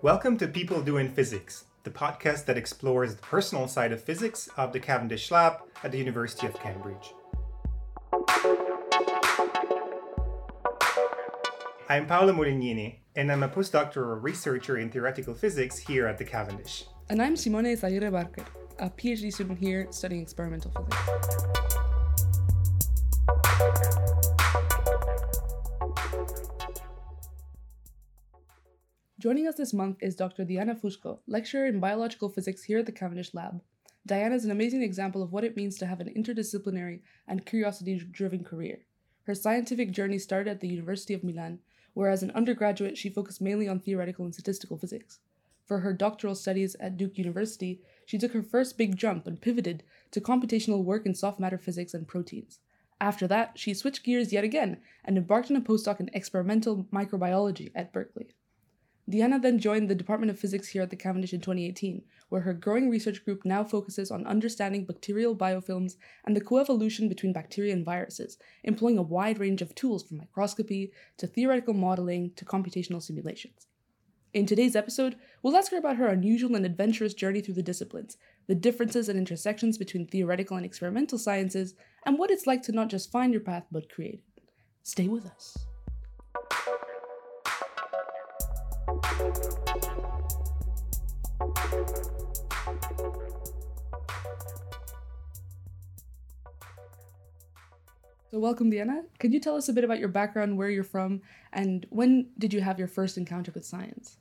Welcome to People Doing Physics, the podcast that explores the personal side of physics of the Cavendish Lab at the University of Cambridge. I'm Paolo Molignini, and I'm a postdoctoral researcher in theoretical physics here at the Cavendish. And I'm Simone Eizagirre Barker, a PhD student here studying experimental physics. Joining us this month is Dr. Diana Fusco, lecturer in biological physics here at the Cavendish Lab. Diana is an amazing example of what it means to have an interdisciplinary and curiosity driven career. Her scientific journey started at the University of Milan, where as an undergraduate she focused mainly on theoretical and statistical physics. For her doctoral studies at Duke University, she took her first big jump and pivoted to computational work in soft matter physics and proteins. After that, she switched gears yet again and embarked on a postdoc in experimental microbiology at Berkeley. Diana then joined the Department of Physics here at the Cavendish in 2018, where her growing research group now focuses on understanding bacterial biofilms and the coevolution between bacteria and viruses, employing a wide range of tools from microscopy to theoretical modeling to computational simulations. In today's episode, we'll ask her about her unusual and adventurous journey through the disciplines, the differences and intersections between theoretical and experimental sciences, and what it's like to not just find your path but create it. Stay with us. So, welcome, Diana. Could you tell us a bit about your background, where you're from, and when did you have your first encounter with science?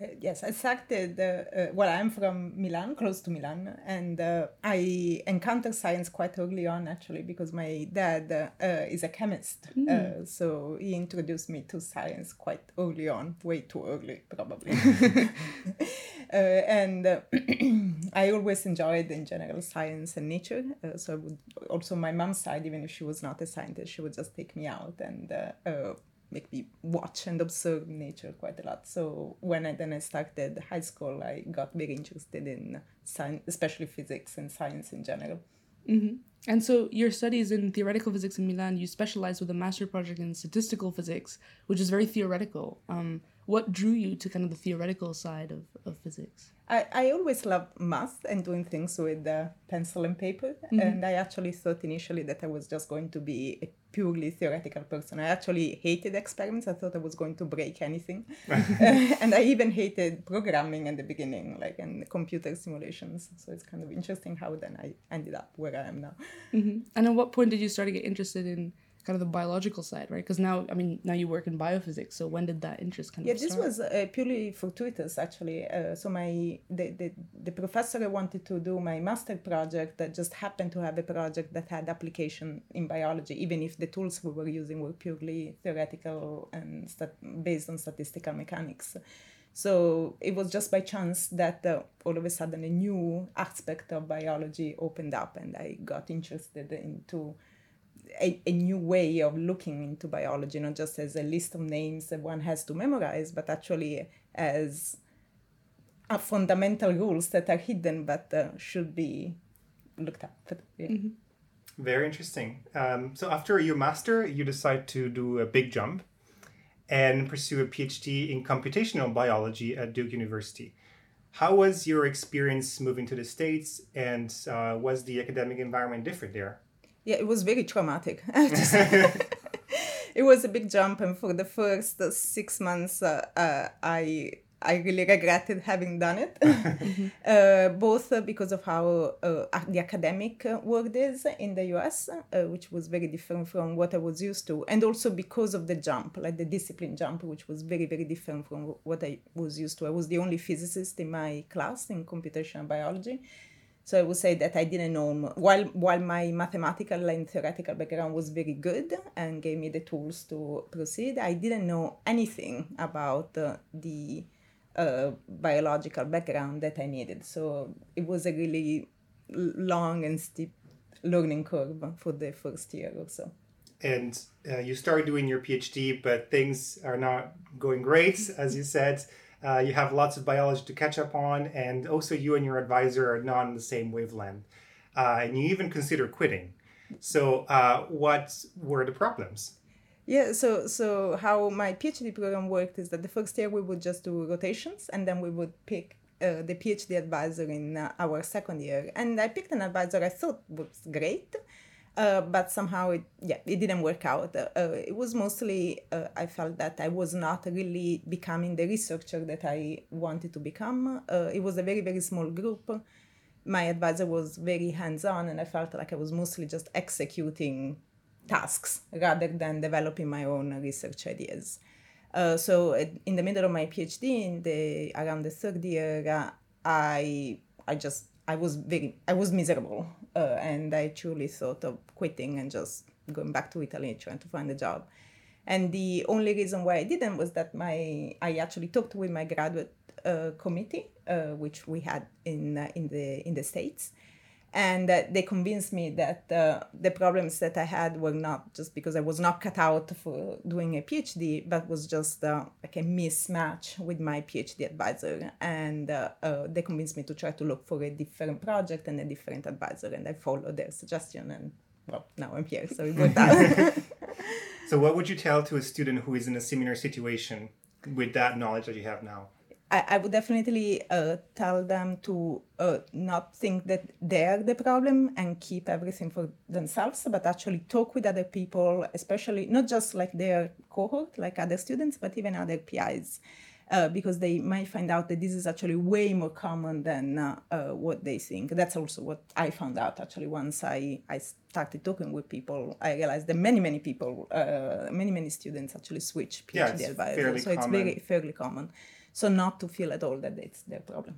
Uh, yes, I started. Uh, uh, well, I'm from Milan, close to Milan, and uh, I encountered science quite early on, actually, because my dad uh, is a chemist. Mm. so he introduced me to science quite early on, way too early, probably. and I always enjoyed, in general, science and nature. so I would also my mom's side, even if she was not a scientist, she would just take me out and make me watch and observe nature quite a lot. So when I then I started high school, I got very interested in science, especially physics and science in general. Mm-hmm. And so your studies in theoretical physics in Milan, you specialized with a master project in statistical physics, which is very theoretical. Um, what drew you to kind of the theoretical side of, of physics? I, I always loved math and doing things with uh, pencil and paper. Mm-hmm. And I actually thought initially that I was just going to be a purely theoretical person. I actually hated experiments. I thought I was going to break anything. and I even hated programming in the beginning, like in computer simulations. So it's kind of interesting how then I ended up where I am now. Mm-hmm. And at what point did you start to get interested in kind of the biological side, right? Because now, I mean, now you work in biophysics. So when did that interest kind yeah, of Yeah, this was uh, purely fortuitous, actually. Uh, so my the, the the professor I wanted to do my master project that just happened to have a project that had application in biology, even if the tools we were using were purely theoretical and stat- based on statistical mechanics. So it was just by chance that uh, all of a sudden a new aspect of biology opened up, and I got interested into a, a new way of looking into biology, not just as a list of names that one has to memorize, but actually as fundamental rules that are hidden but uh, should be looked up. Yeah. Mm-hmm. Very interesting. Um, so after your master, you decide to do a big jump and pursue a PhD in computational biology at Duke University. How was your experience moving to the States, and uh, was the academic environment different there? Yeah, it was very traumatic. it was a big jump, and for the first six months, uh, uh, I I really regretted having done it, mm-hmm. uh, both because of how uh, the academic world is in the US, uh, which was very different from what I was used to, and also because of the jump, like the discipline jump, which was very, very different from what I was used to. I was the only physicist in my class in computational biology. So I would say that I didn't know while while my mathematical and theoretical background was very good and gave me the tools to proceed. I didn't know anything about uh, the uh, biological background that I needed. So it was a really long and steep learning curve for the first year or so. And uh, you started doing your PhD, but things are not going great, as you said. Uh, you have lots of biology to catch up on, and also you and your advisor are not on the same wavelength. Uh, and you even consider quitting. So, uh, what were the problems? Yeah, so so how my PhD program worked is that the first year we would just do rotations, and then we would pick uh, the PhD advisor in uh, our second year. And I picked an advisor I thought was great, uh, but somehow it yeah it didn't work out. Uh, uh, it was mostly uh, I felt that I was not really becoming the researcher that I wanted to become. it was a very very small group. My advisor was very hands on, and I felt like I was mostly just executing tasks rather than developing my own research ideas. So in the middle of my PhD, in the around the third year, I I just I was very I was miserable, uh, and I truly thought of quitting and just going back to Italy trying to find a job. And the only reason why I didn't was that my I actually talked with my graduate uh, committee, uh, which we had in uh, in the in the states, and uh, they convinced me that uh, the problems that I had were not just because I was not cut out for doing a PhD, but was just uh, like a mismatch with my PhD advisor. And uh, uh, they convinced me to try to look for a different project and a different advisor, and I followed their suggestion. And well, now I'm here, so it worked out. so, what would you tell to a student who is in a similar situation with that knowledge that you have now? I, I would definitely uh, tell them to uh, not think that they're the problem and keep everything for themselves, but actually talk with other people, especially not just like their cohort, like other students, but even other PIs. Uh, because they might find out that this is actually way more common than uh, uh, what they think. That's also what I found out actually once I, I started talking with people. I realized that many, many people, uh, many, many students actually switch PhD yeah, advisors. So common. it's very fairly common so not to feel at all that it's their problem.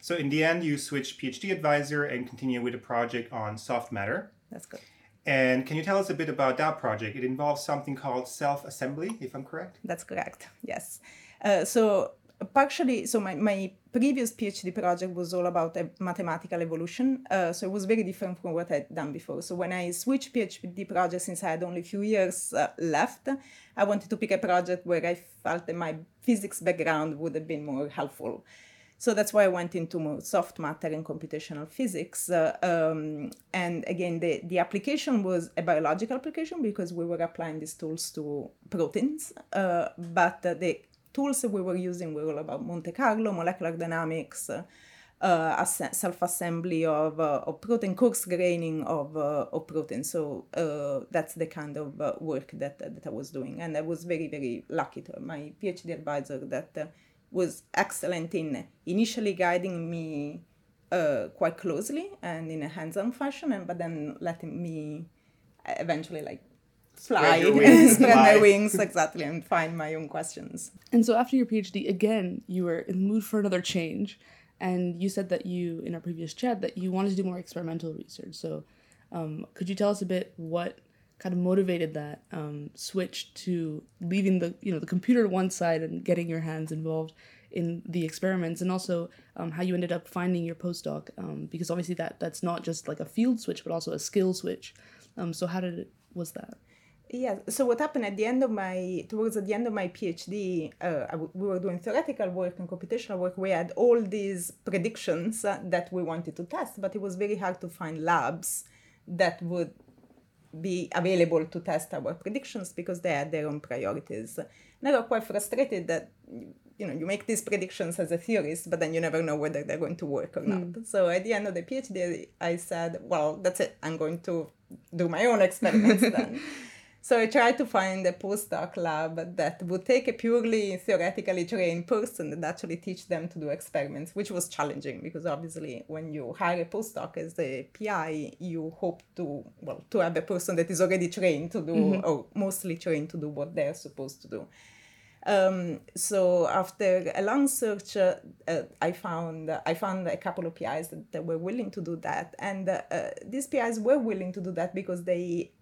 So in the end you switch phd advisor and continue with a project on soft matter. That's good. And can you tell us a bit about that project? It involves something called self-assembly if i'm correct? That's correct yes. Uh, so partially so my, my previous phd project was all about mathematical evolution. Uh, so it was very different from what i'd done before. So when i switched phd project since i had only a few years uh, left i wanted to pick a project where i felt that my physics background would have been more helpful so that's why I went into soft matter and computational physics. Uh, um, and again, the, the application was a biological application because we were applying these tools to proteins. Uh, but uh, the tools that we were using were all about Monte Carlo, molecular dynamics, uh, self-assembly of, uh, of protein, coarse graining of, uh, of protein. So uh, that's the kind of uh, work that, that I was doing. And I was very, very lucky to have my PhD advisor that uh, was excellent in initially guiding me quite closely and in a hands-on fashion, and but then letting me eventually like fly, spread, wings, spread my wings exactly, and find my own questions. And so after your PhD, again, you were in the mood for another change, and you said that you, in our previous chat, that you wanted to do more experimental research. So, um, could you tell us a bit what kind of motivated that um, switch to leaving the you know the computer to one side and getting your hands involved in the experiments? And also um, how you ended up finding your postdoc um, because obviously that that's not just like a field switch but also a skill switch. Um, so how did it was that yeah. So what happened at the end of my towards the end of my PhD, uh, we were doing theoretical work and computational work. We had all these predictions uh, that we wanted to test, but it was very hard to find labs that would be available to test our predictions because they had their own priorities. And I got quite frustrated that you know you make these predictions as a theorist, but then you never know whether they're going to work or not. Mm. So at the end of the PhD, I said, well, that's it. I'm going to do my own experiments then. So I tried to find a postdoc lab that would take a purely theoretically trained person and actually teach them to do experiments, which was challenging because obviously when you hire a postdoc as a PI, you hope to well to have a person that is already trained to do mm-hmm. or mostly trained to do what they're supposed to do. Um, so after a long search, uh, uh, I found uh, I found a couple of PIs that, that were willing to do that, and uh, these PIs were willing to do that because they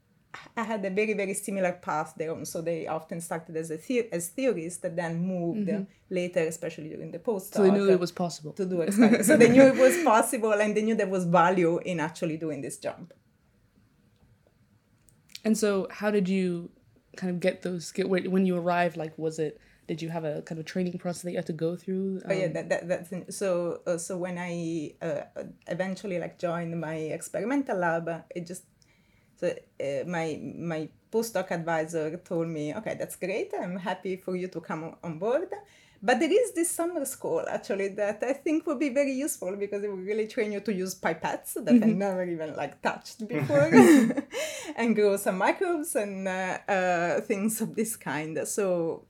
had a very very similar path there. So they often started as a the- as theorists that then moved mm-hmm. later, especially during the postdoc. So they knew it was possible to do experiments. so they knew it was possible, and they knew there was value in actually doing this jump. And so, how did you kind of get those skills when you arrived? Like, was it? Did you have a kind of training process that you had to go through? Um, oh yeah, um, that, that that's in, so. Uh, so when I uh, eventually like joined my experimental lab, it just So uh, my my postdoc advisor told me, okay, that's great. I'm happy for you to come on board. But there is this summer school actually that I think will be very useful because it will really train you to use pipettes that I never even like touched before and grow some microbes and uh, uh, things of this kind. So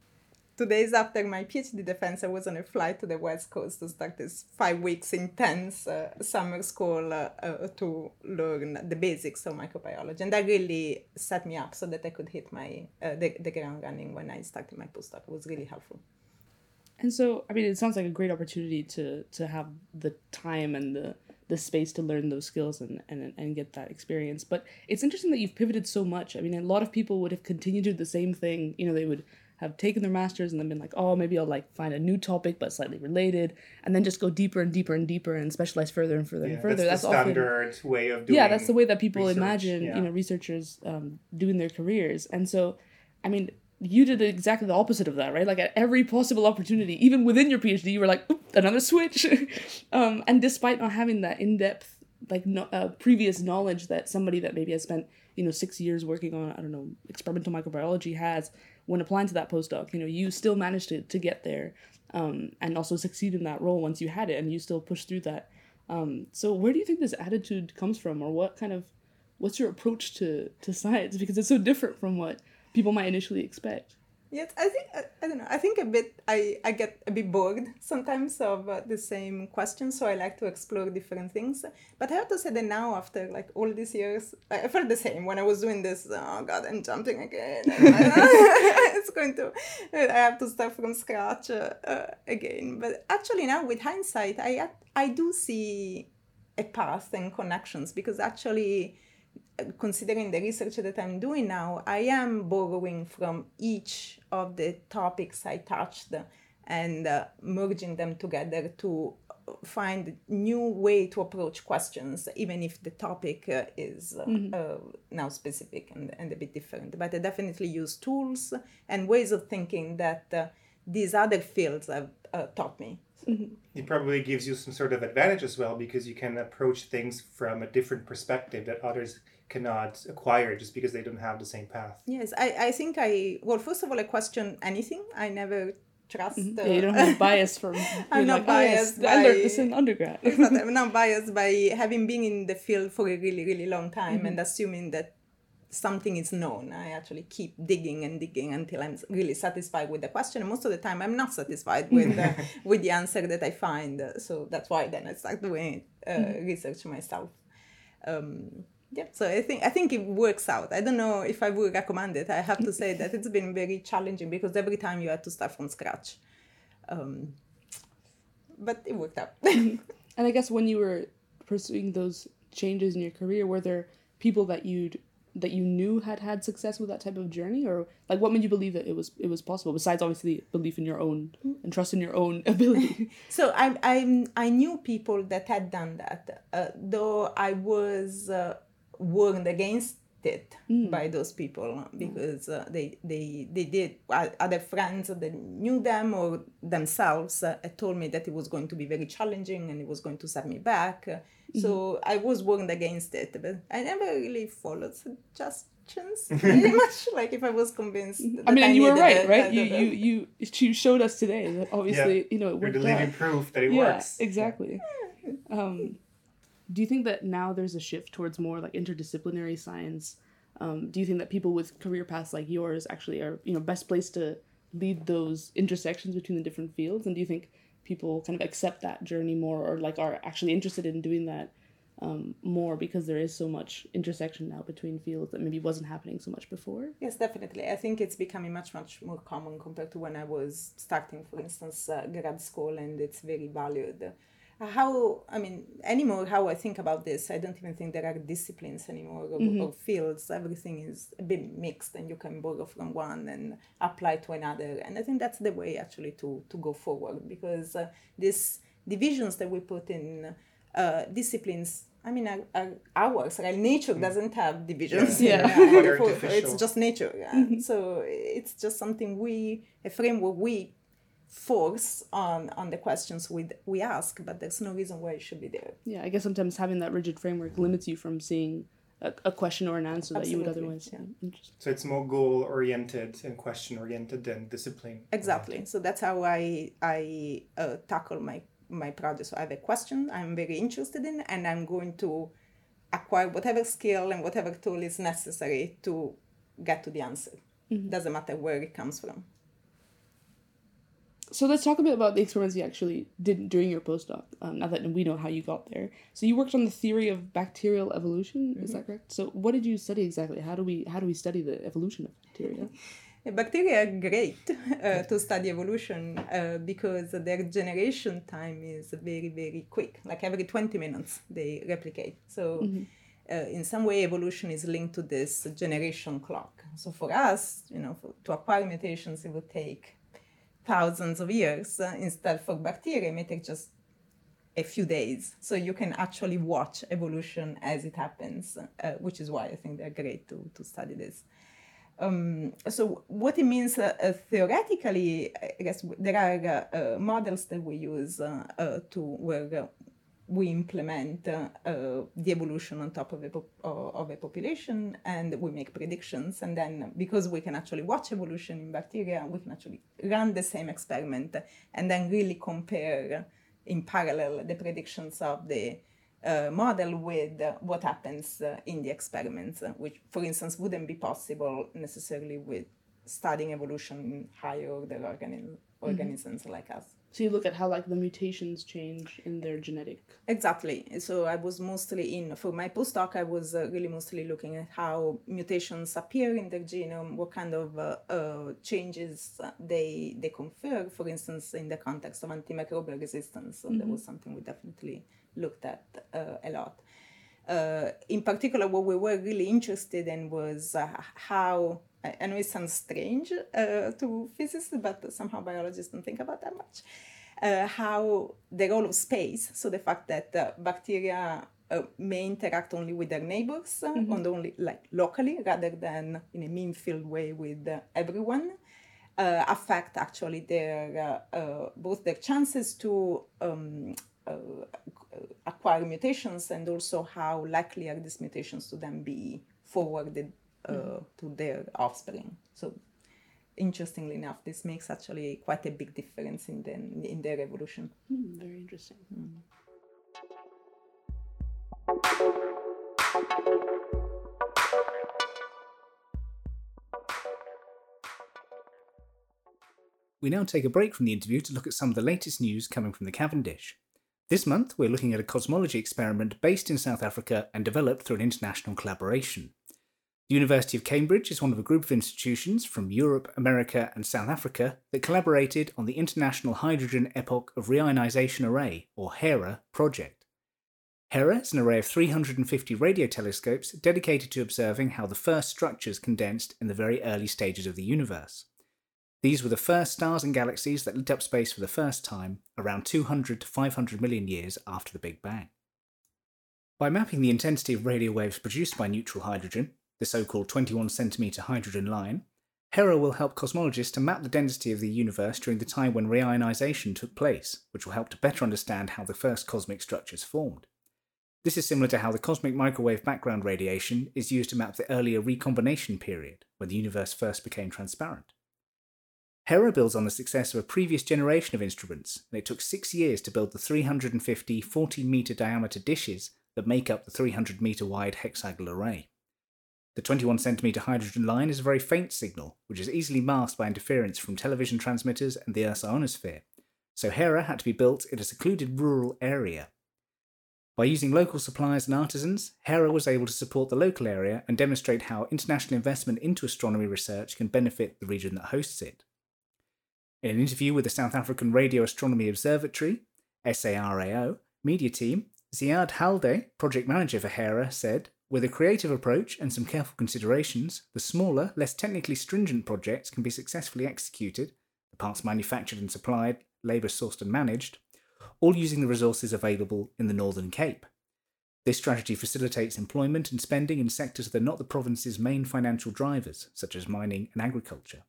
two days after my PhD defense, I was on a flight to the West Coast to start this five weeks intense uh, summer school uh, uh, to learn the basics of microbiology. And that really set me up so that I could hit my uh, the, the ground running when I started my postdoc. It was really helpful. And so, I mean, it sounds like a great opportunity to to have the time and the the space to learn those skills and, and and get that experience. But it's interesting that you've pivoted so much. I mean, a lot of people would have continued to do the same thing. You know, they would have taken their masters and then been like, oh, maybe I'll like find a new topic but slightly related, and then just go deeper and deeper and deeper and specialize further and further Yeah, and further. that's, the often- standard way of doing. yeah that's the way that people research, imagine yeah. you know researchers um, doing their careers and so i mean you did exactly the opposite of that right like at every possible opportunity even within your phd you were like "Oop, another switch um, and despite not having that in-depth like no, uh, previous knowledge that somebody that maybe has spent you know six years working on i don't know experimental microbiology has when applying to that postdoc you know you still managed to, to get there um, and also succeed in that role once you had it and you still push through that. Um, so where do you think this attitude comes from or what kind of what's your approach to to science? Because it's so different from what people might initially expect Yes, I think I, I don't know. I think a bit. I I get a bit bored sometimes of uh, the same questions, so I like to explore different things. But I have to say that now, after like all these years, I I felt the same when I was doing this. Oh God, I'm jumping again. it's going to. I have to start from scratch uh, uh, again. But actually, now with hindsight, I I do see a path and connections because actually considering the research that I'm doing now, I am borrowing from each of the topics I touched and uh, merging them together to find new way to approach questions, even if the topic uh, is uh, uh, now specific and, and a bit different. But I definitely use tools and ways of thinking that uh, these other fields have uh, taught me. It probably gives you some sort of advantage as well because you can approach things from a different perspective that others cannot acquire just because they don't have the same path. Yes, I, I think I, well, first of all, I question anything. I never trust. yeah, you don't have bias from I'm being not like, "Oh, yes, biased i learned by- this in undergrad but I'm not biased by having been in the field for a really, really long time and assuming that something is known. I actually keep digging and digging until I'm really satisfied with the question. And most of the time, I'm not satisfied with the, with the answer that I find. So that's why then I start doing uh, research myself. Um, yeah, so I think I think it works out. I don't know if I would recommend it. I have to say that it's been very challenging because every time you had to start from scratch. Um, but it worked out. and i guess when you were pursuing those changes in your career were there people that you'd that you knew had had success with that type of journey or like what made you believe that it was it was possible besides obviously belief in your own and trust in your own ability So I I I knew people that had done that, uh, though I was uh, warned against it by those people because uh, they they they did uh, other friends that knew them or themselves uh, told me that it was going to be very challenging and it was going to set me back. Uh, So I was warned against it, but I never really followed suggestions. Pretty much like if I was convinced. i mean and you were right it, right you you you you showed us today that obviously you know it You're the worked living out. proof that it yeah works. exactly um do you think that now there's a shift towards more like interdisciplinary science um, do you think that people with career paths like yours actually are you know best placed to lead those intersections between the different fields and do you think people kind of accept that journey more or like are actually interested in doing that um, more because there is so much intersection now between fields that maybe wasn't happening so much before Yes, definitely. I think it's becoming much, much more common compared to when I was starting, for instance, uh, grad school, and it's very valued. How, I mean, anymore, how I think about this, I don't even think there are disciplines anymore or, or fields. Everything is a bit mixed, and you can borrow from one and apply to another. And I think that's the way actually to, to go forward because uh, these divisions that we put in uh, disciplines. I mean, are, are ours. Right? Nature doesn't have divisions. Yeah. you know, Quite therefore artificial. It's just nature. Yeah? So it's just something we, a framework we force on on the questions we we ask, but there's no reason why it should be there. yeah i guess sometimes having that rigid framework limits you from seeing a, a question or an answer that you would otherwise. yeah. So it's more goal oriented and question oriented than discipline. Exactly. So that's how I I uh, tackle my my project. So I have a question I'm very interested in, and I'm going to acquire whatever skill and whatever tool is necessary to get to the answer. Doesn't matter where it comes from. So let's talk a bit about the experiments you actually did during your postdoc. Um, now that we know how you got there, so you worked on the theory of bacterial evolution. Is that correct? So what did you study exactly? How do we how do we study the evolution of bacteria? Bacteria are great uh, to study evolution uh, because their generation time is very, very quick. Like every 20 minutes, they replicate. So, uh, in some way, evolution is linked to this generation clock. So, for us, you know, for, to acquire mutations, it would take thousands of years. Uh, instead, for bacteria, it may take just a few days. So, you can actually watch evolution as it happens, uh, which is why I think they're great to, to study this. Um, so what it means uh, uh, theoretically, I guess there are uh, models that we use uh, to where we implement uh, uh, the evolution on top of a, pop- uh, of a population and we make predictions. And then because we can actually watch evolution in bacteria, we can actually run the same experiment and then really compare in parallel the predictions of the uh, model with what happens uh, in the experiments, which, for instance, wouldn't be possible necessarily with studying evolution in higher order organi- organisms like us. So you look at how like the mutations change in their genetic. Exactly. So I was mostly in for my postdoc. I was uh, really mostly looking at how mutations appear in the genome, what kind of uh, uh, changes they they confer. For instance, in the context of antimicrobial resistance, so that was something we definitely looked at uh, a lot. Uh, in particular, what we were really interested in was uh, how. I know it sounds strange uh, to physicists, but somehow biologists don't think about that much. Uh, how the role of space, so the fact that uh, bacteria uh, may interact only with their neighbors, uh, and only like locally, rather than in a mean field way with uh, everyone, uh, affect actually their uh, uh, both their chances to um, uh, acquire mutations and also how likely are these mutations to then be forwarded uh, to their offspring. So interestingly enough, this makes actually quite a big difference in the, in their evolution. Hmm, very interesting. We now take a break from the interview to look at some of the latest news coming from the Cavendish. This month, we're looking at a cosmology experiment based in South Africa and developed through an international collaboration. The University of Cambridge is one of a group of institutions from Europe, America, and South Africa that collaborated on the International Hydrogen Epoch of Reionization Array, or HERA, project. HERA is an array of 350 radio telescopes dedicated to observing how the first structures condensed in the very early stages of the universe. These were the first stars and galaxies that lit up space for the first time, around 200 to 500 million years after the Big Bang. By mapping the intensity of radio waves produced by neutral hydrogen, the so called 21 centimetre hydrogen line, HERA will help cosmologists to map the density of the universe during the time when reionisation took place, which will help to better understand how the first cosmic structures formed. This is similar to how the cosmic microwave background radiation is used to map the earlier recombination period, when the universe first became transparent. HERA builds on the success of a previous generation of instruments, and it took six years to build the 350 14 metre diameter dishes that make up the 300 metre wide hexagonal array. The 21 centimetre hydrogen line is a very faint signal, which is easily masked by interference from television transmitters and the Earth's ionosphere, so HERA had to be built in a secluded rural area. By using local suppliers and artisans, HERA was able to support the local area and demonstrate how international investment into astronomy research can benefit the region that hosts it. In an interview with the South African Radio Astronomy Observatory, SARAO, media team, Ziad Halde, project manager for HERA, said, With a creative approach and some careful considerations, the smaller, less technically stringent projects can be successfully executed, the parts manufactured and supplied, labour sourced and managed, all using the resources available in the Northern Cape. This strategy facilitates employment and spending in sectors that are not the province's main financial drivers, such as mining and agriculture.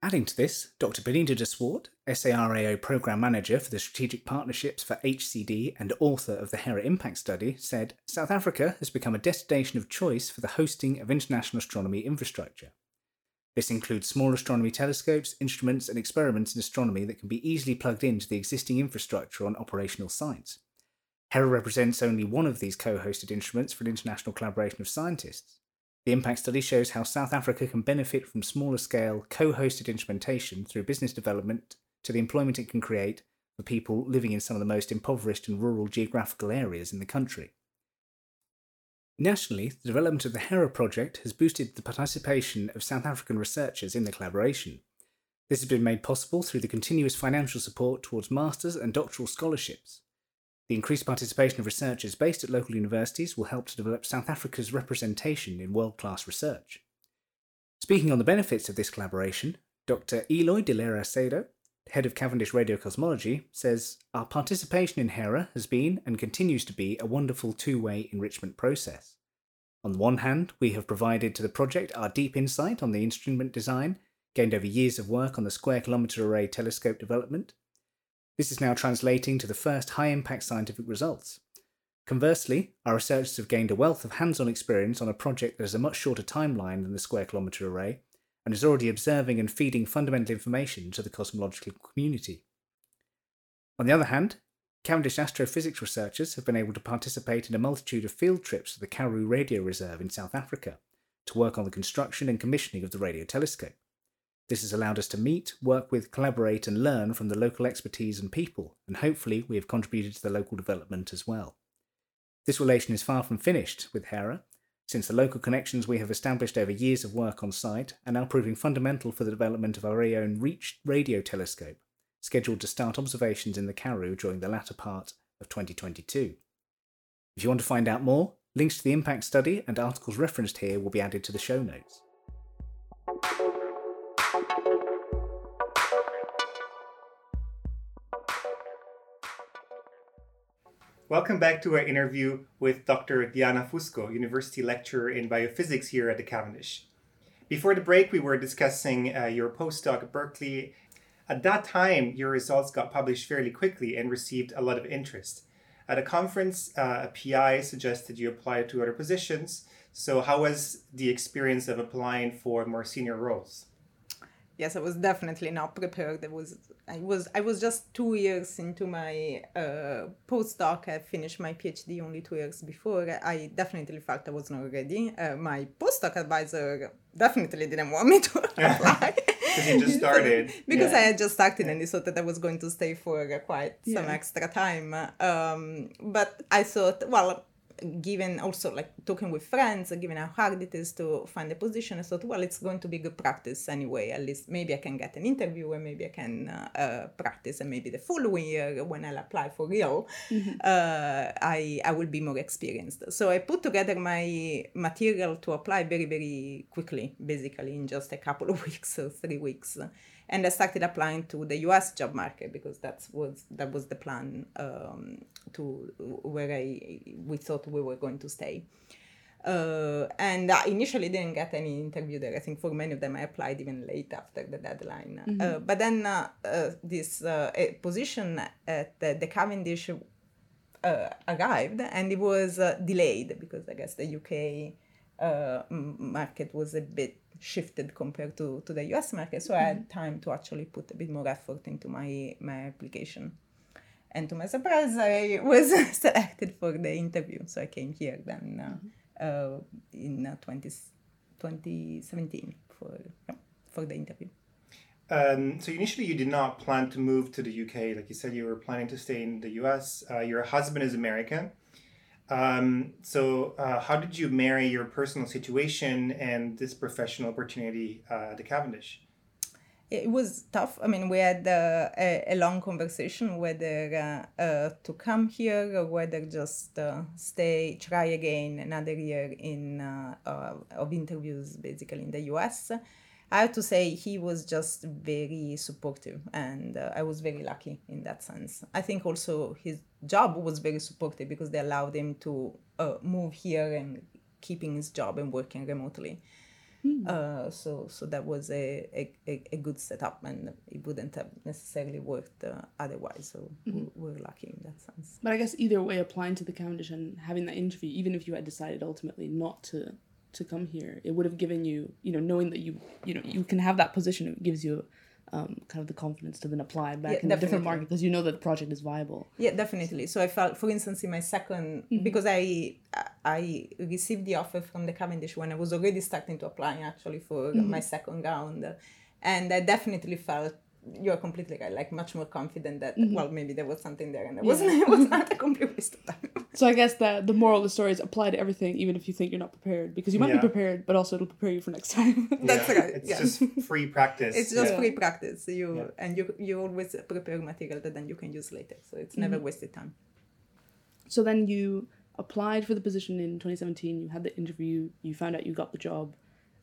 Adding to this, Dr. Benita de Swart, SARAO Program Manager for the Strategic Partnerships for HCD and author of the Hera Impact Study, said South Africa has become a destination of choice for the hosting of international astronomy infrastructure. This includes small astronomy telescopes, instruments, and experiments in astronomy that can be easily plugged into the existing infrastructure on operational sites. Hera represents only one of these co hosted instruments for an international collaboration of scientists. The impact study shows how South Africa can benefit from smaller scale, co hosted instrumentation through business development to the employment it can create for people living in some of the most impoverished and rural geographical areas in the country. Nationally, the development of the Hera project has boosted the participation of South African researchers in the collaboration. This has been made possible through the continuous financial support towards master's and doctoral scholarships. The increased participation of researchers based at local universities will help to develop South Africa's representation in world class research. Speaking on the benefits of this collaboration, Dr. Eloy de Lera head of Cavendish Radio Cosmology, says Our participation in HERA has been and continues to be a wonderful two way enrichment process. On the one hand, we have provided to the project our deep insight on the instrument design, gained over years of work on the Square Kilometre Array telescope development, this is now translating to the first high impact scientific results. Conversely, our researchers have gained a wealth of hands on experience on a project that has a much shorter timeline than the Square Kilometre Array and is already observing and feeding fundamental information to the cosmological community. On the other hand, Cavendish astrophysics researchers have been able to participate in a multitude of field trips to the Karoo Radio Reserve in South Africa to work on the construction and commissioning of the radio telescope. This has allowed us to meet, work with, collaborate, and learn from the local expertise and people, and hopefully we have contributed to the local development as well. This relation is far from finished with Hera, since the local connections we have established over years of work on site are now proving fundamental for the development of our own Reach radio telescope, scheduled to start observations in the Karoo during the latter part of 2022. If you want to find out more, links to the impact study and articles referenced here will be added to the show notes. Welcome back to our interview with Dr. Diana Fusco, University Lecturer in Biophysics here at the Cavendish. Before the break, we were discussing uh, your postdoc at Berkeley. At that time, your results got published fairly quickly and received a lot of interest. At a conference, uh, a PI suggested you apply to other positions. So, how was the experience of applying for more senior roles? Yes, I was definitely not prepared. It was I was I was just two years into my uh, postdoc. I finished my PhD only two years before. I definitely felt I was not ready. Uh, my postdoc advisor definitely didn't want me to apply. Because you just started. because yeah. I had just started and he thought that I was going to stay for quite yeah. some extra time. Um, but I thought, well, given also like talking with friends, given how hard it is to find a position, I thought, well, it's going to be good practice anyway. At least maybe I can get an interview and maybe I can uh, uh, practice, and maybe the following year when I'll apply for real, mm-hmm. uh, I I will be more experienced. So I put together my material to apply very very quickly, basically in just a couple of weeks or three weeks and I started applying to the U.S. job market because that was that was the plan um, to where I we thought we were going to stay. Uh, and I initially didn't get any interview there. I think for many of them I applied even late after the deadline. Mm-hmm. Uh, but then uh, uh this uh, position at the, the Cavendish uh, arrived and it was delayed because I guess the UK market was a bit shifted compared to, to the US market. So mm-hmm. I had mm-hmm. time to actually put a bit more effort into my, my application. And to my surprise, I was selected for the interview. So I came here then uh, mm-hmm. uh, in uh, 20, 2017 for, yeah, for the interview. Um, so initially, you did not plan to move to the UK. Like you said, you were planning to stay in the US. Uh, your husband is American. Um, so, uh, how did you marry your personal situation and this professional opportunity uh, at Cavendish? It was tough. I mean, we had uh, a, a, long conversation whether uh, uh, to come here or whether just uh, stay, try again another year in of interviews, basically in the U.S. I have to say he was just very supportive, and uh, I was very lucky in that sense. I think also his job was very supportive because they allowed him to uh, move here and keeping his job and working remotely. Uh, so so that was a, a, a, good setup, and it wouldn't have necessarily worked uh, otherwise. So we we're lucky in that sense. But I guess either way, applying to the Cavendish and having that interview, even if you had decided ultimately not to to come here, it would have given you, you know, knowing that you, you know, you can have that position. It gives you um, kind of the confidence to then apply back Yeah, in a different market because you know that the project is viable. Yeah, definitely. So I felt, for instance, in my 2nd because I I received the offer from the Cavendish when I was already starting to apply actually for my second round, and I definitely felt you're completely right, like much more confident that mm-hmm. well maybe there was something there and it wasn't it was not a complete waste of time. So I guess that the moral of the story is apply to everything, even if you think you're not prepared, because you might Yeah. be prepared, but also it'll prepare you for next time. That's right, It's yeah. just free practice. It's just Yeah. free practice. You Yeah. and you you always prepare material that then you can use later, so it's never mm-hmm. wasted time. so then you applied for the position in 2017. You had the interview. You found out you got the job.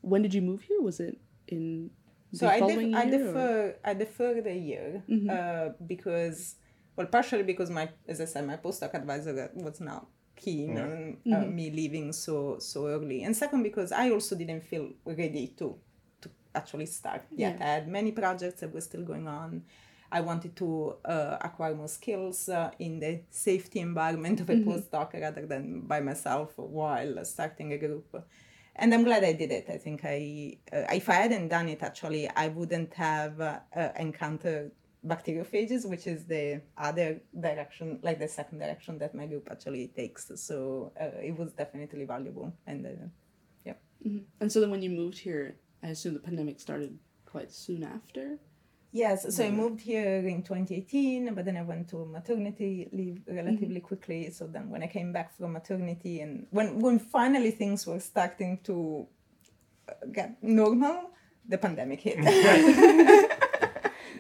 When did you move here? Was it in the So I, following def- I year? or- defer I deferred a year uh, because well partially because my as I said my postdoc advisor was not keen on uh, me leaving so so early and second because I also didn't feel ready to to actually start yet. Yeah. I had many projects that were still going on. I wanted to uh, acquire more skills uh, in the safety environment of a postdoc rather than by myself while starting a group and I'm glad I did it. I think I, uh, if I hadn't done it, actually, I wouldn't have uh, uh, encountered bacteriophages, which is the other direction, like the second direction that my group actually takes. So uh, it was definitely valuable. And uh, And so then when you moved here, I assume the pandemic started quite soon after. Yes, so I moved here in 2018, but then I went to maternity leave relatively quickly. So then when I came back from maternity, and when when finally things were starting to uh, get normal, the pandemic hit.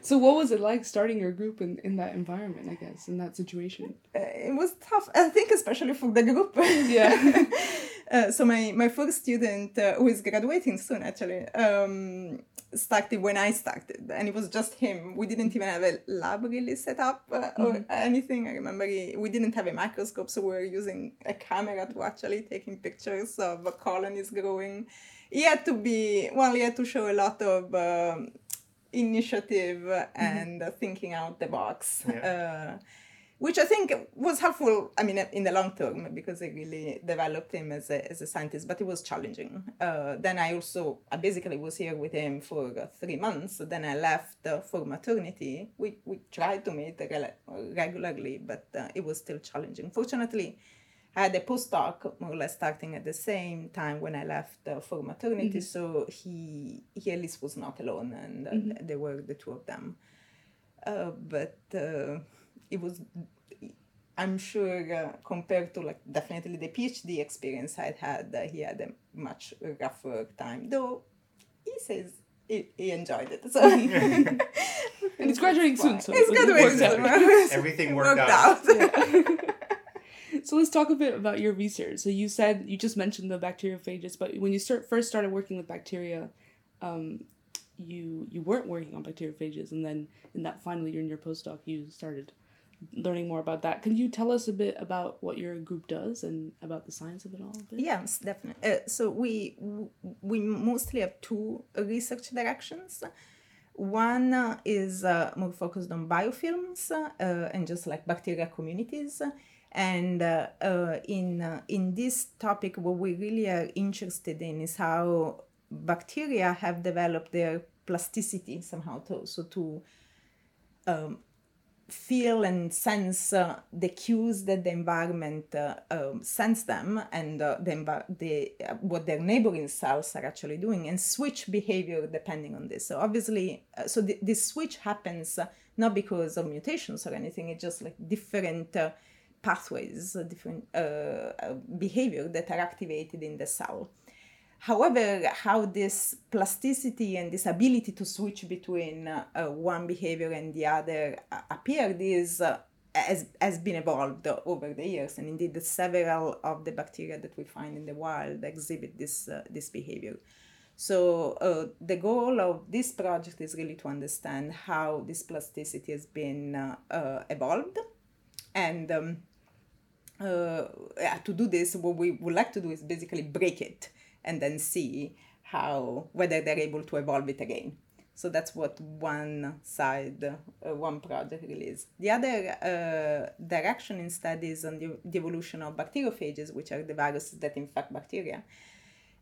So what was it like starting your group in, in that environment, I guess, in that situation? Uh, it was tough i think especially for the group Yeah. uh, so my, my first student uh, who is graduating soon actually um, started when i started and it was just him. We didn't even have a lab really set up uh, or anything. I remember he, we didn't have a microscope so we were using a camera to actually taking pictures of colonies growing. He had to be well he had to show a lot of um, initiative and uh, thinking out the box. Uh, which I think was helpful. I mean, in the long term, because it really developed him as a, as a scientist. But it was challenging. Uh, then I also, I basically was here with him for uh, three months. Then I left uh, for maternity. We we tried to meet regularly, but uh, it was still challenging. Fortunately, I had a postdoc more or less starting at the same time when I left uh, for maternity. So he he at least was not alone, and uh, they were the two of them. Uh, but uh, it was i'm sure uh, compared to like definitely the phd experience i'd had uh, he had a much rougher time though he says he, he enjoyed it so And he's graduating soon, so it's it good works. Everything worked worked out. out, So let's talk a bit about your research. So you said you just mentioned the bacteriophages, but when you start first started working with bacteria, um, you you weren't working on bacteriophages, and then in that final year in your postdoc, you started learning more about that. Can you tell us a bit about what your group does and about the science of it all? Yes, definitely. Uh, so we we mostly have two research directions. One uh, is uh, more focused on biofilms uh, and just like bacteria communities. And uh, in in this topic, what we really are interested in is how bacteria have developed their plasticity somehow. To, so to um, feel and sense uh, the cues that the environment uh, um, sends them and uh, the, envi- the uh, what their neighboring cells are actually doing and switch behavior depending on this. So obviously uh, so th- this switch happens uh, not because of mutations or anything it's just like different pathways different behavior that are activated in the cell However, how this plasticity and this ability to switch between uh, uh, one behavior and the other uh, appeared is uh, has, has been evolved over the years, and indeed, several of the bacteria that we find in the wild exhibit this uh, this behavior. So uh, the goal of this project is really to understand how this plasticity has been uh, uh, evolved, and um, uh, yeah, to do this, what we would like to do is basically break it and then see how whether they're able to evolve it again. So that's what one side, uh, one project released. The other uh, direction in studies on the, the, evolution of bacteriophages, which are the viruses that infect bacteria.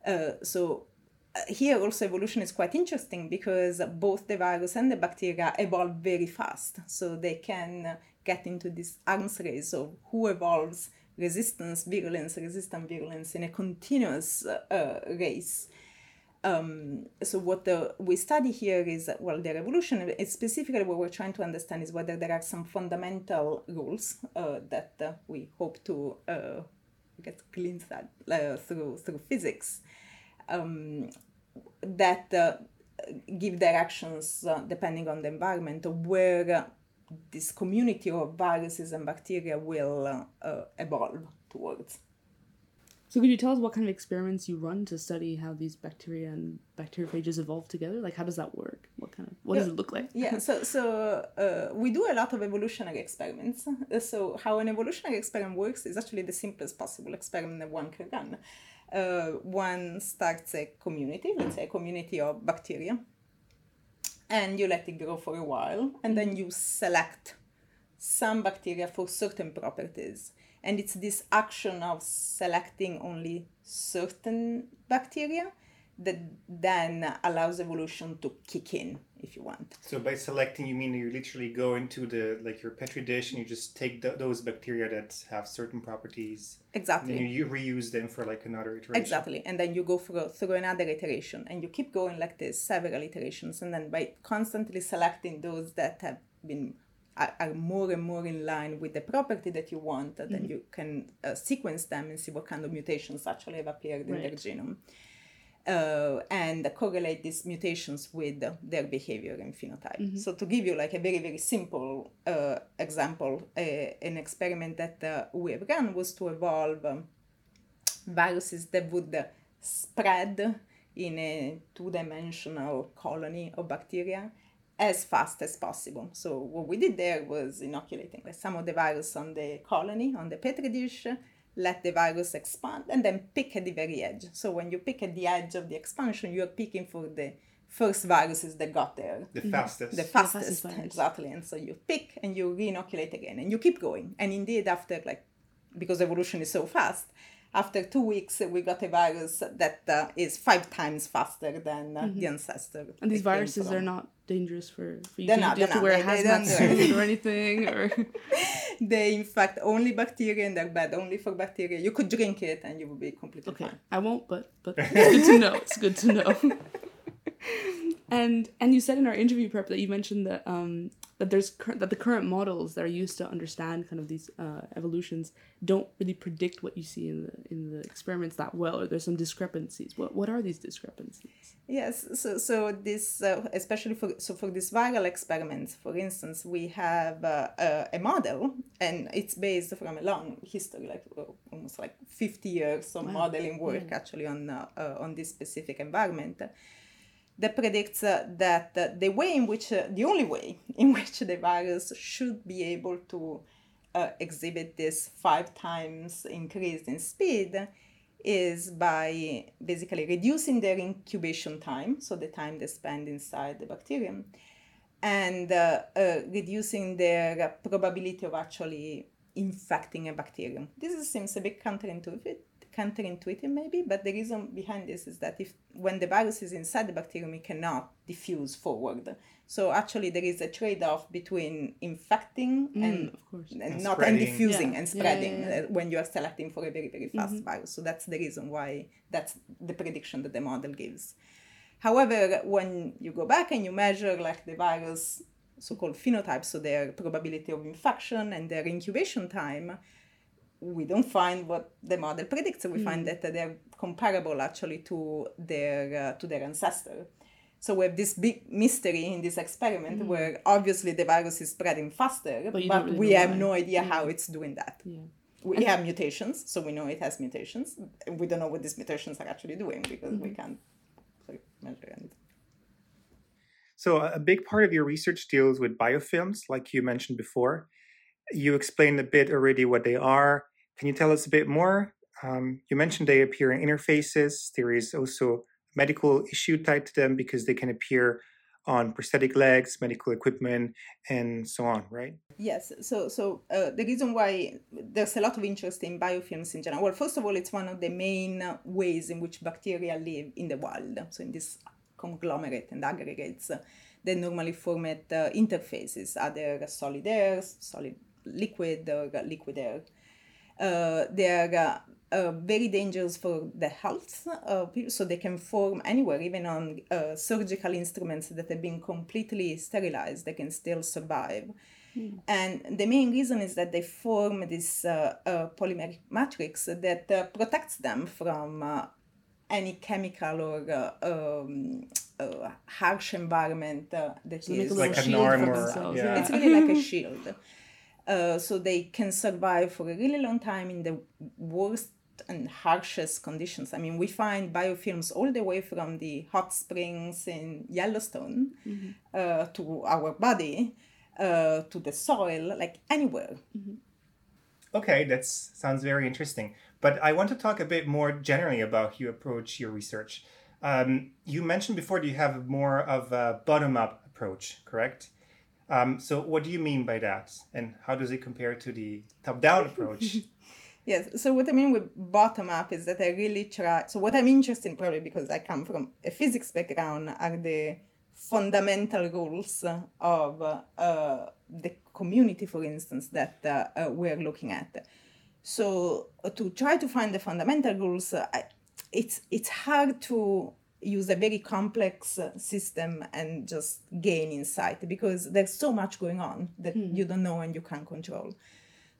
Uh, so uh, here also evolution is quite interesting because both the virus and the bacteria evolve very fast. So they can get into this arms race of who evolves resistance, virulence, resistance, virulence in a continuous uh, race. Um, so what the, we study here is well the evolution. Specifically, what we're trying to understand is whether there are some fundamental rules uh, that uh, we hope to uh, get glimpsed at uh, through through physics um, that uh, give directions uh, depending on the environment where this community of viruses and bacteria will evolve towards. So could you tell us what kind of experiments you run to study how these bacteria and bacteriophages evolve together? Like how does that work? What kind of what does it look like? yeah, so so uh, we do a lot of evolutionary experiments. Uh, so how an evolutionary experiment works is actually the simplest possible experiment that one can run. Uh, one starts a community, let's say a community of bacteria, and you let it grow for a while, and then you select some bacteria for certain properties. And it's this action of selecting only certain bacteria that then allows evolution to kick in if you want so by selecting you mean you literally go into the like your petri dish and you just take the, those bacteria that have certain properties exactly and you reuse them for like another iteration exactly and then you go through, through another iteration and you keep going like this several iterations and then by constantly selecting those that have been are, are, more and more in line with the property that you want, mm-hmm. then you can uh, sequence them and see what kind of mutations actually have appeared right. in their genome. Uh, and correlate these mutations with their behavior and phenotype. Mm-hmm. So to give you like a very very simple uh, example, an experiment that uh, we have run was to evolve um, viruses that would spread in a two-dimensional colony of bacteria as fast as possible. So what we did there was inoculating some of the virus on the colony, on the petri dish, let the virus expand, and then pick at the very edge. So when you pick at the edge of the expansion, you're picking for the first viruses that got there. The mm-hmm. fastest. The fastest, the fastest exactly. And so you pick and you re-inoculate again, and you keep going. And indeed, after like, because evolution is so fast, after two weeks, we got a virus that uh, is five times faster than uh, mm-hmm. the ancestor. And these viruses are not dangerous for, for you. They're not, you have to wear a hazmat suit or anything, or they infect only bacteria and they're bad only for bacteria. You could drink it and you would be completely okay. fine. I won't, but but it's good to know. It's good to know. And and you said in our interview prep that you mentioned that um that there's cur- that the current models that are used to understand kind of these uh, evolutions don't really predict what you see in the in the experiments that well or there's some discrepancies what what are these discrepancies yes so so this uh, especially for so for these viral experiment for instance we have uh, a model and it's based from a long history like uh, almost like 50 years of wow. modeling work yeah. actually on uh, on this specific environment that predicts uh, that uh, the way in which, uh, the only way in which the virus should be able to uh, exhibit this five times increase in speed is by basically reducing their incubation time, so the time they spend inside the bacterium, and uh, uh, reducing their probability of actually infecting a bacterium. This seems a bit counterintuitive, counterintuitive maybe, but the reason behind this is that if when the virus is inside the bacterium, it cannot diffuse forward. So actually, there is a trade-off between infecting mm, and, and, and, not and diffusing yeah. and spreading yeah, yeah, when you are selecting for a very very fast mm-hmm. virus. So that's the reason why that's the prediction that the model gives. However, when you go back and you measure like the virus so-called phenotypes, so their probability of infection and their incubation time, we don't find what the model predicts. We mm. find that they're comparable actually to their uh, to their ancestor. So we have this big mystery in this experiment mm. where obviously the virus is spreading faster, but, but really we have why. no idea yeah. how it's doing that. Yeah. We and have mutations, so we know it has mutations. We don't know what these mutations are actually doing because mm-hmm. we can't measure anything. So a big part of your research deals with biofilms, like you mentioned before. You explained a bit already what they are, can you tell us a bit more? Um, you mentioned they appear in interfaces. There is also medical issue tied to them because they can appear on prosthetic legs, medical equipment, and so on, right? Yes. So, so uh, the reason why there's a lot of interest in biofilms in general. Well, first of all, it's one of the main ways in which bacteria live in the wild. So, in this conglomerate and aggregates that normally form at uh, interfaces, either solid air, solid liquid, or liquid air. Uh, they are uh, uh, very dangerous for the health of people, so they can form anywhere, even on uh, surgical instruments that have been completely sterilized, they can still survive. Mm. And the main reason is that they form this uh, uh, polymeric matrix that uh, protects them from uh, any chemical or um, harsh environment that so is like an armor. Yeah. It's really like a shield. So they can survive for a really long time in the worst and harshest conditions. I mean, we find biofilms all the way from the hot springs in Yellowstone mm-hmm. uh, to our body, uh, to the soil, like anywhere. Mm-hmm. Okay, that sounds very interesting. But I want to talk a bit more generally about how you approach your research. Um, you mentioned before that you have more of a bottom up approach, correct? Um, so, what do you mean by that? And how does it compare to the top down approach? Yes. So what I mean with bottom up is that I really try. So what I'm interested in, probably because I come from a physics background, are the fundamental rules of uh, the community, for instance, that uh, uh, we're looking at. So uh, to try to find the fundamental rules, uh, it's it's hard to use a very complex uh, system and just gain insight because there's so much going on that hmm. you don't know and you can't control.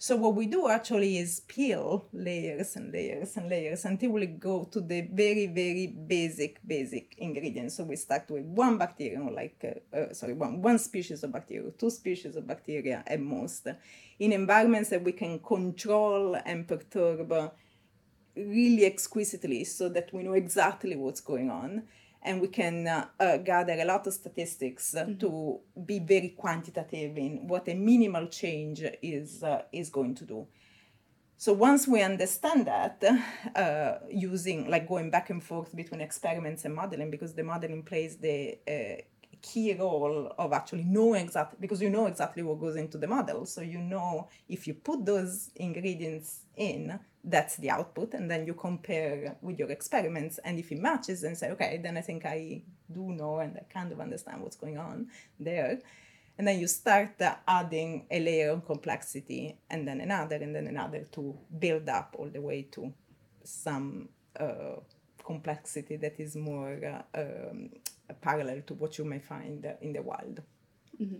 So what we do actually is peel layers and layers and layers until we go to the very, very basic, basic ingredients. So we start with one bacterium, like, uh, uh, sorry, one, one species of bacteria, two species of bacteria at most, in environments that we can control and perturb really exquisitely so that we know exactly what's going on and we can uh, uh, gather a lot of statistics uh, mm-hmm. to be very quantitative in what a minimal change is uh, is going to do. So once we understand that, uh, using like going back and forth between experiments and modeling, because the modeling plays the uh, key role of actually knowing exactly because you know exactly what goes into the model, so you know if you put those ingredients in that's the output and then you compare with your experiments and if it matches and say okay then i think i do know and i kind of understand what's going on there and then you start adding a layer of complexity and then another and then another to build up all the way to some uh, complexity that is more uh, um, parallel to what you may find in the wild mm-hmm.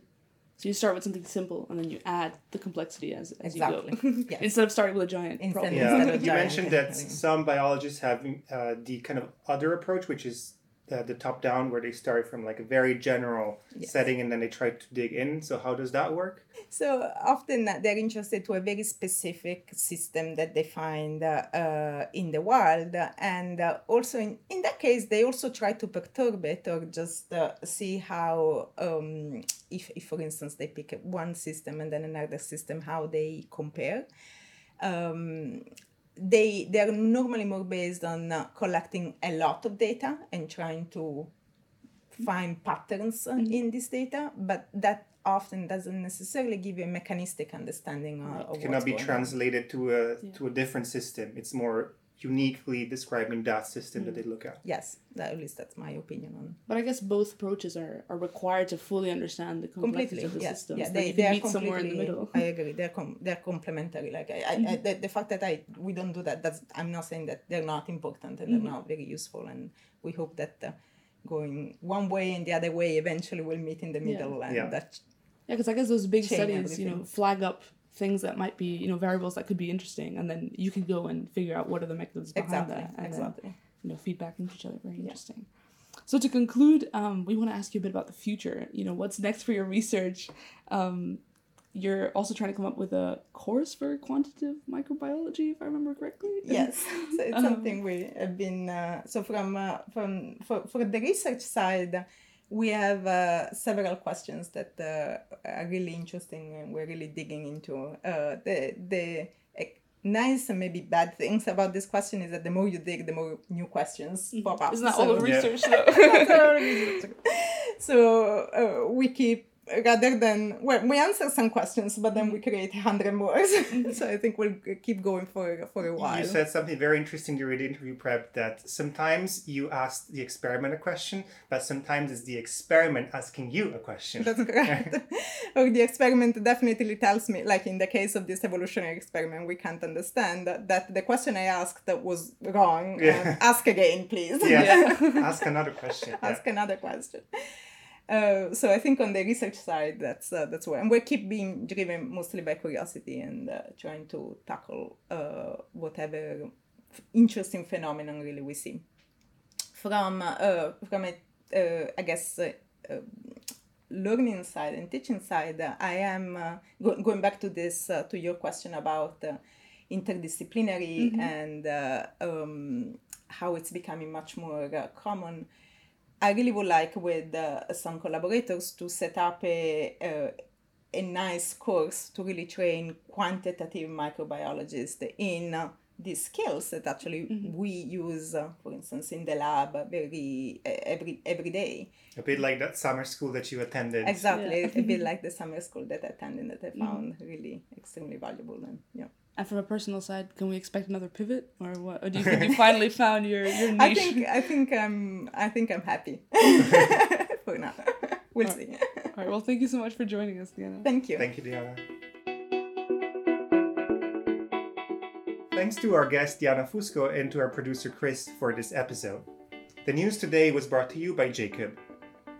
So you start with something simple and then you add the complexity as, as exactly. you go. yes. Instead of starting with a giant instead, problem. Yeah. Instead you mentioned that some biologists have uh, the kind of other approach, which is the, the top down, where they start from like a very general yes. setting and then they try to dig in. So how does that work? So often they're interested to a very specific system that they find uh, uh, in the wild, and uh, also in, in that case they also try to perturb it or just uh, see how um, if, if for instance they pick one system and then another system how they compare. Um, they they are normally more based on uh, collecting a lot of data and trying to find patterns mm-hmm. in this data, but that often doesn't necessarily give you a mechanistic understanding of, of it cannot be translated on. to a yeah. to a different system it's more uniquely describing that system mm. that they look at yes that, at least that's my opinion on but i guess both approaches are, are required to fully understand the complexity completely, of the yeah, systems yeah, they, they meet somewhere in the middle i agree they're com- they're complementary like I, mm-hmm. I, the, the fact that i we don't do that that's i'm not saying that they're not important and mm-hmm. they're not very useful and we hope that uh, going one way and the other way eventually will meet in the middle yeah. and yeah. that yeah, because I guess those big studies, everything. you know, flag up things that might be, you know, variables that could be interesting, and then you can go and figure out what are the mechanisms behind exactly. that, and exactly. then, you know, feedback into each other. Very yeah. interesting. So to conclude, um, we want to ask you a bit about the future. You know, what's next for your research? Um, you're also trying to come up with a course for quantitative microbiology, if I remember correctly. Yes, so it's um, something we have been. Uh, so from uh, from for, for the research side, we have uh, several questions that uh, are really interesting and we're really digging into. Uh, the the nice and maybe bad things about this question is that the more you dig, the more new questions pop up. It's not So- all the Yeah. research though? That's our research. so uh, we keep rather than well we answer some questions but then we mm-hmm. create hundred more mm-hmm. so i think we'll keep going for for a while You said something very interesting during the interview prep that sometimes you ask the experiment a question, but sometimes it's the experiment asking you a question. That's correct. or the experiment definitely tells me, like in the case of this evolutionary experiment, we can't understand that, that the question I asked that was wrong. Yeah. and ask again, please. Yeah. Ask another question. Yeah. ask another question. Uh, so I think on the research side, that's uh, that's where, and we keep being driven mostly by curiosity and uh, trying to tackle uh, whatever f- interesting phenomenon really we see. From uh, from a, uh, I guess learning side and teaching side, uh, I am uh, go- going back to this uh, to your question about uh, interdisciplinary and uh, um, how it's becoming much more uh, common. I really would like with uh, some collaborators to set up a, a a nice course to really train quantitative microbiologists in uh, these skills that actually we use, uh, for instance, in the lab uh, very uh, every every day. A bit like that summer school that you attended. Exactly, Yeah. a bit like the summer school that I attended that I found really extremely valuable and yeah. And from a personal side, can we expect another pivot, or what? Or do you think you finally found your your niche? I think I think I'm I think I'm happy for now. We'll see. All right. Well, thank you so much for joining us, Diana. Thank you. Thank you, Diana. Thanks to our guest Diana Fusco and to our producer Chris for this episode. The news today was brought to you by Jacob.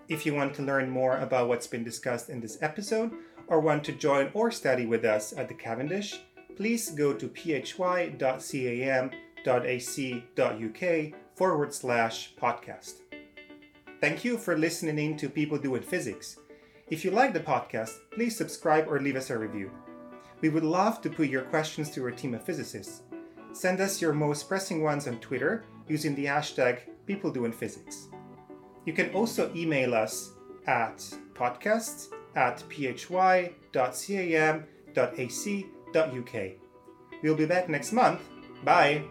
If you want to learn more about what's been discussed in this episode or want to join or study with us at the Cavendish, please go to phy.cam.ac.uk forward slash podcast. Thank you for listening in to People Doing Physics. If you like the podcast, please subscribe or leave us a review. We would love to put your questions to our team of physicists. Send us your most pressing ones on Twitter using the hashtag PeopleDoingPhysics. You can also email us at podcasts at phy.cam.ac.uk. We'll be back next month. Bye!